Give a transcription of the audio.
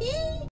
嘿。